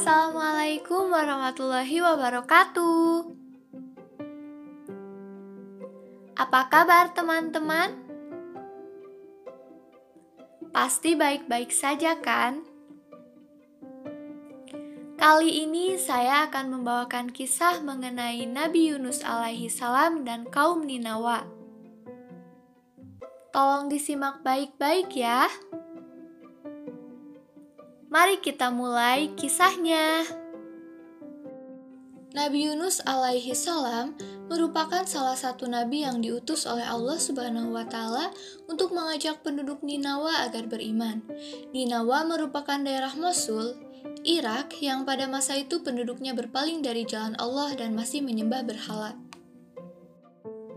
Assalamualaikum warahmatullahi wabarakatuh. Apa kabar, teman-teman? Pasti baik-baik saja, kan? Kali ini saya akan membawakan kisah mengenai Nabi Yunus alaihi salam dan kaum Ninawa. Tolong disimak baik-baik ya. Mari kita mulai kisahnya. Nabi Yunus alaihi salam merupakan salah satu nabi yang diutus oleh Allah Subhanahu wa taala untuk mengajak penduduk Ninawa agar beriman. Ninawa merupakan daerah Mosul, Irak yang pada masa itu penduduknya berpaling dari jalan Allah dan masih menyembah berhala.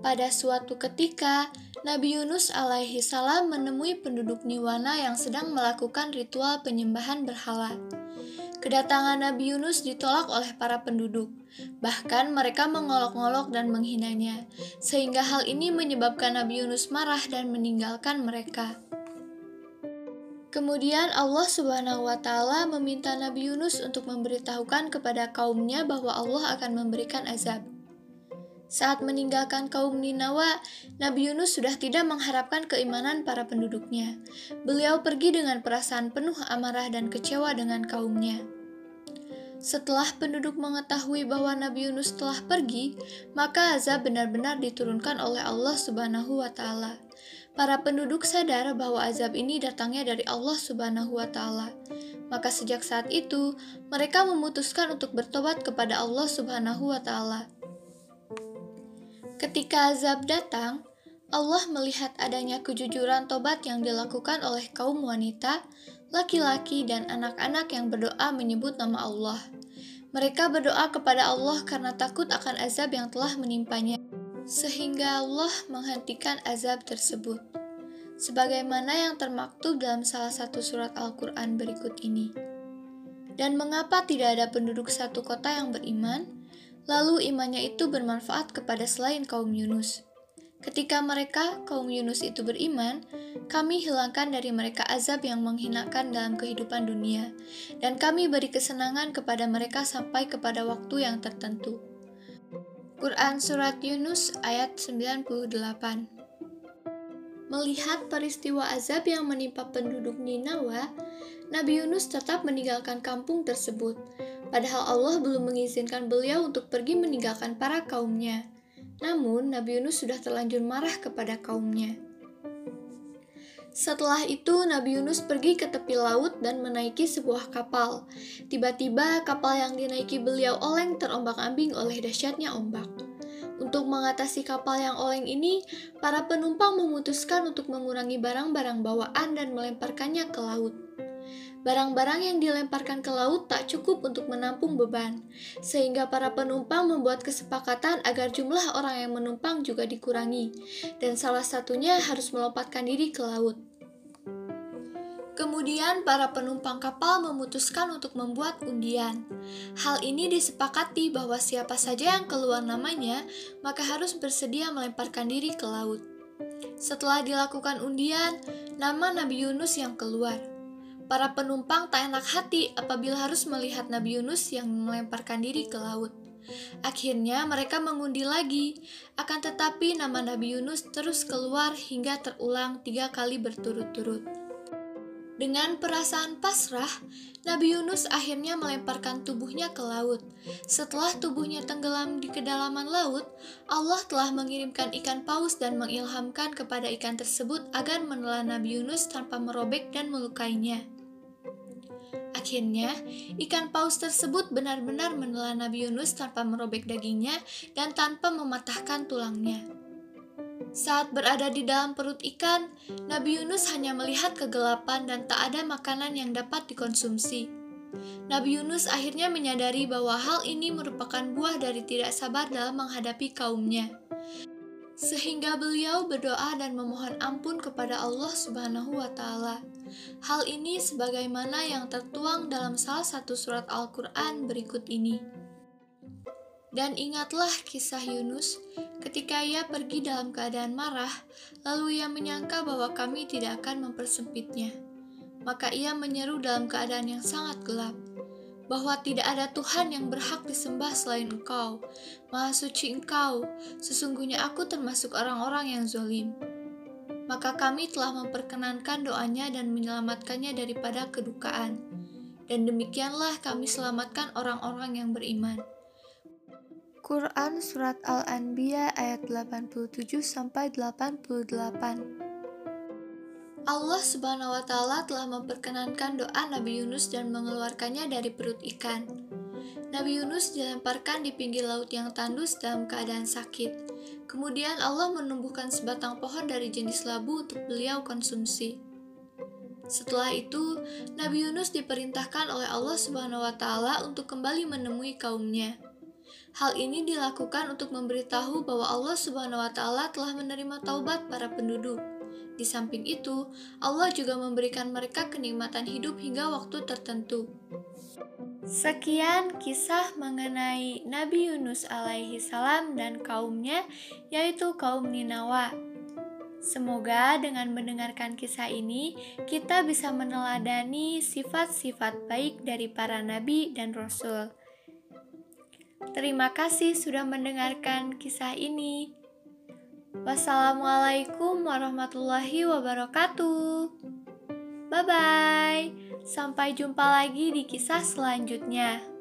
Pada suatu ketika, Nabi Yunus alaihi salam menemui penduduk Niwana yang sedang melakukan ritual penyembahan berhala. Kedatangan Nabi Yunus ditolak oleh para penduduk. Bahkan mereka mengolok-olok dan menghinanya, sehingga hal ini menyebabkan Nabi Yunus marah dan meninggalkan mereka. Kemudian Allah Subhanahu wa taala meminta Nabi Yunus untuk memberitahukan kepada kaumnya bahwa Allah akan memberikan azab. Saat meninggalkan kaum Ninawa, Nabi Yunus sudah tidak mengharapkan keimanan para penduduknya. Beliau pergi dengan perasaan penuh amarah dan kecewa dengan kaumnya. Setelah penduduk mengetahui bahwa Nabi Yunus telah pergi, maka azab benar-benar diturunkan oleh Allah Subhanahu wa taala. Para penduduk sadar bahwa azab ini datangnya dari Allah Subhanahu wa taala. Maka sejak saat itu, mereka memutuskan untuk bertobat kepada Allah Subhanahu wa taala. Ketika azab datang, Allah melihat adanya kejujuran tobat yang dilakukan oleh kaum wanita, laki-laki, dan anak-anak yang berdoa menyebut nama Allah. Mereka berdoa kepada Allah karena takut akan azab yang telah menimpanya, sehingga Allah menghentikan azab tersebut. Sebagaimana yang termaktub dalam salah satu surat Al-Quran berikut ini. Dan mengapa tidak ada penduduk satu kota yang beriman? Lalu imannya itu bermanfaat kepada selain kaum Yunus. Ketika mereka, kaum Yunus itu beriman, kami hilangkan dari mereka azab yang menghinakan dalam kehidupan dunia, dan kami beri kesenangan kepada mereka sampai kepada waktu yang tertentu. Quran Surat Yunus ayat 98 Melihat peristiwa azab yang menimpa penduduk Ninawa, Nabi Yunus tetap meninggalkan kampung tersebut, padahal Allah belum mengizinkan beliau untuk pergi meninggalkan para kaumnya. Namun, Nabi Yunus sudah terlanjur marah kepada kaumnya. Setelah itu, Nabi Yunus pergi ke tepi laut dan menaiki sebuah kapal. Tiba-tiba, kapal yang dinaiki beliau oleng terombang-ambing oleh dahsyatnya ombak. Untuk mengatasi kapal yang oleng ini, para penumpang memutuskan untuk mengurangi barang-barang bawaan dan melemparkannya ke laut. Barang-barang yang dilemparkan ke laut tak cukup untuk menampung beban, sehingga para penumpang membuat kesepakatan agar jumlah orang yang menumpang juga dikurangi, dan salah satunya harus melompatkan diri ke laut. Kemudian, para penumpang kapal memutuskan untuk membuat undian. Hal ini disepakati bahwa siapa saja yang keluar namanya, maka harus bersedia melemparkan diri ke laut. Setelah dilakukan undian, nama Nabi Yunus yang keluar. Para penumpang tak enak hati apabila harus melihat Nabi Yunus yang melemparkan diri ke laut. Akhirnya mereka mengundi lagi, akan tetapi nama Nabi Yunus terus keluar hingga terulang tiga kali berturut-turut. Dengan perasaan pasrah, Nabi Yunus akhirnya melemparkan tubuhnya ke laut. Setelah tubuhnya tenggelam di kedalaman laut, Allah telah mengirimkan ikan paus dan mengilhamkan kepada ikan tersebut agar menelan Nabi Yunus tanpa merobek dan melukainya. Akhirnya, ikan paus tersebut benar-benar menelan Nabi Yunus tanpa merobek dagingnya dan tanpa mematahkan tulangnya. Saat berada di dalam perut ikan, Nabi Yunus hanya melihat kegelapan dan tak ada makanan yang dapat dikonsumsi. Nabi Yunus akhirnya menyadari bahwa hal ini merupakan buah dari tidak sabar dalam menghadapi kaumnya. Sehingga beliau berdoa dan memohon ampun kepada Allah Subhanahu wa taala. Hal ini sebagaimana yang tertuang dalam salah satu surat Al-Quran berikut ini. Dan ingatlah kisah Yunus ketika ia pergi dalam keadaan marah, lalu ia menyangka bahwa kami tidak akan mempersempitnya. Maka ia menyeru dalam keadaan yang sangat gelap. bahwa tidak ada Tuhan yang berhak disembah selain Engkau. Maha suci Engkau, sesungguhnya aku termasuk orang-orang yang zolim. Maka kami telah memperkenankan doanya dan menyelamatkannya daripada kedukaan. Dan demikianlah kami selamatkan orang-orang yang beriman. Quran Surat Al-Anbiya ayat 87 sampai 88 Allah Subhanahu wa Ta'ala telah memperkenankan doa Nabi Yunus dan mengeluarkannya dari perut ikan. Nabi Yunus dilemparkan di pinggir laut yang tandus dalam keadaan sakit. Kemudian Allah menumbuhkan sebatang pohon dari jenis labu untuk beliau konsumsi. Setelah itu, Nabi Yunus diperintahkan oleh Allah Subhanahu wa taala untuk kembali menemui kaumnya. Hal ini dilakukan untuk memberitahu bahwa Allah Subhanahu wa taala telah menerima taubat para penduduk. Di samping itu, Allah juga memberikan mereka kenikmatan hidup hingga waktu tertentu. Sekian kisah mengenai Nabi Yunus alaihi salam dan kaumnya, yaitu kaum Ninawa. Semoga dengan mendengarkan kisah ini, kita bisa meneladani sifat-sifat baik dari para nabi dan rasul. Terima kasih sudah mendengarkan kisah ini. Wassalamualaikum warahmatullahi wabarakatuh. Bye bye. Sampai jumpa lagi di kisah selanjutnya.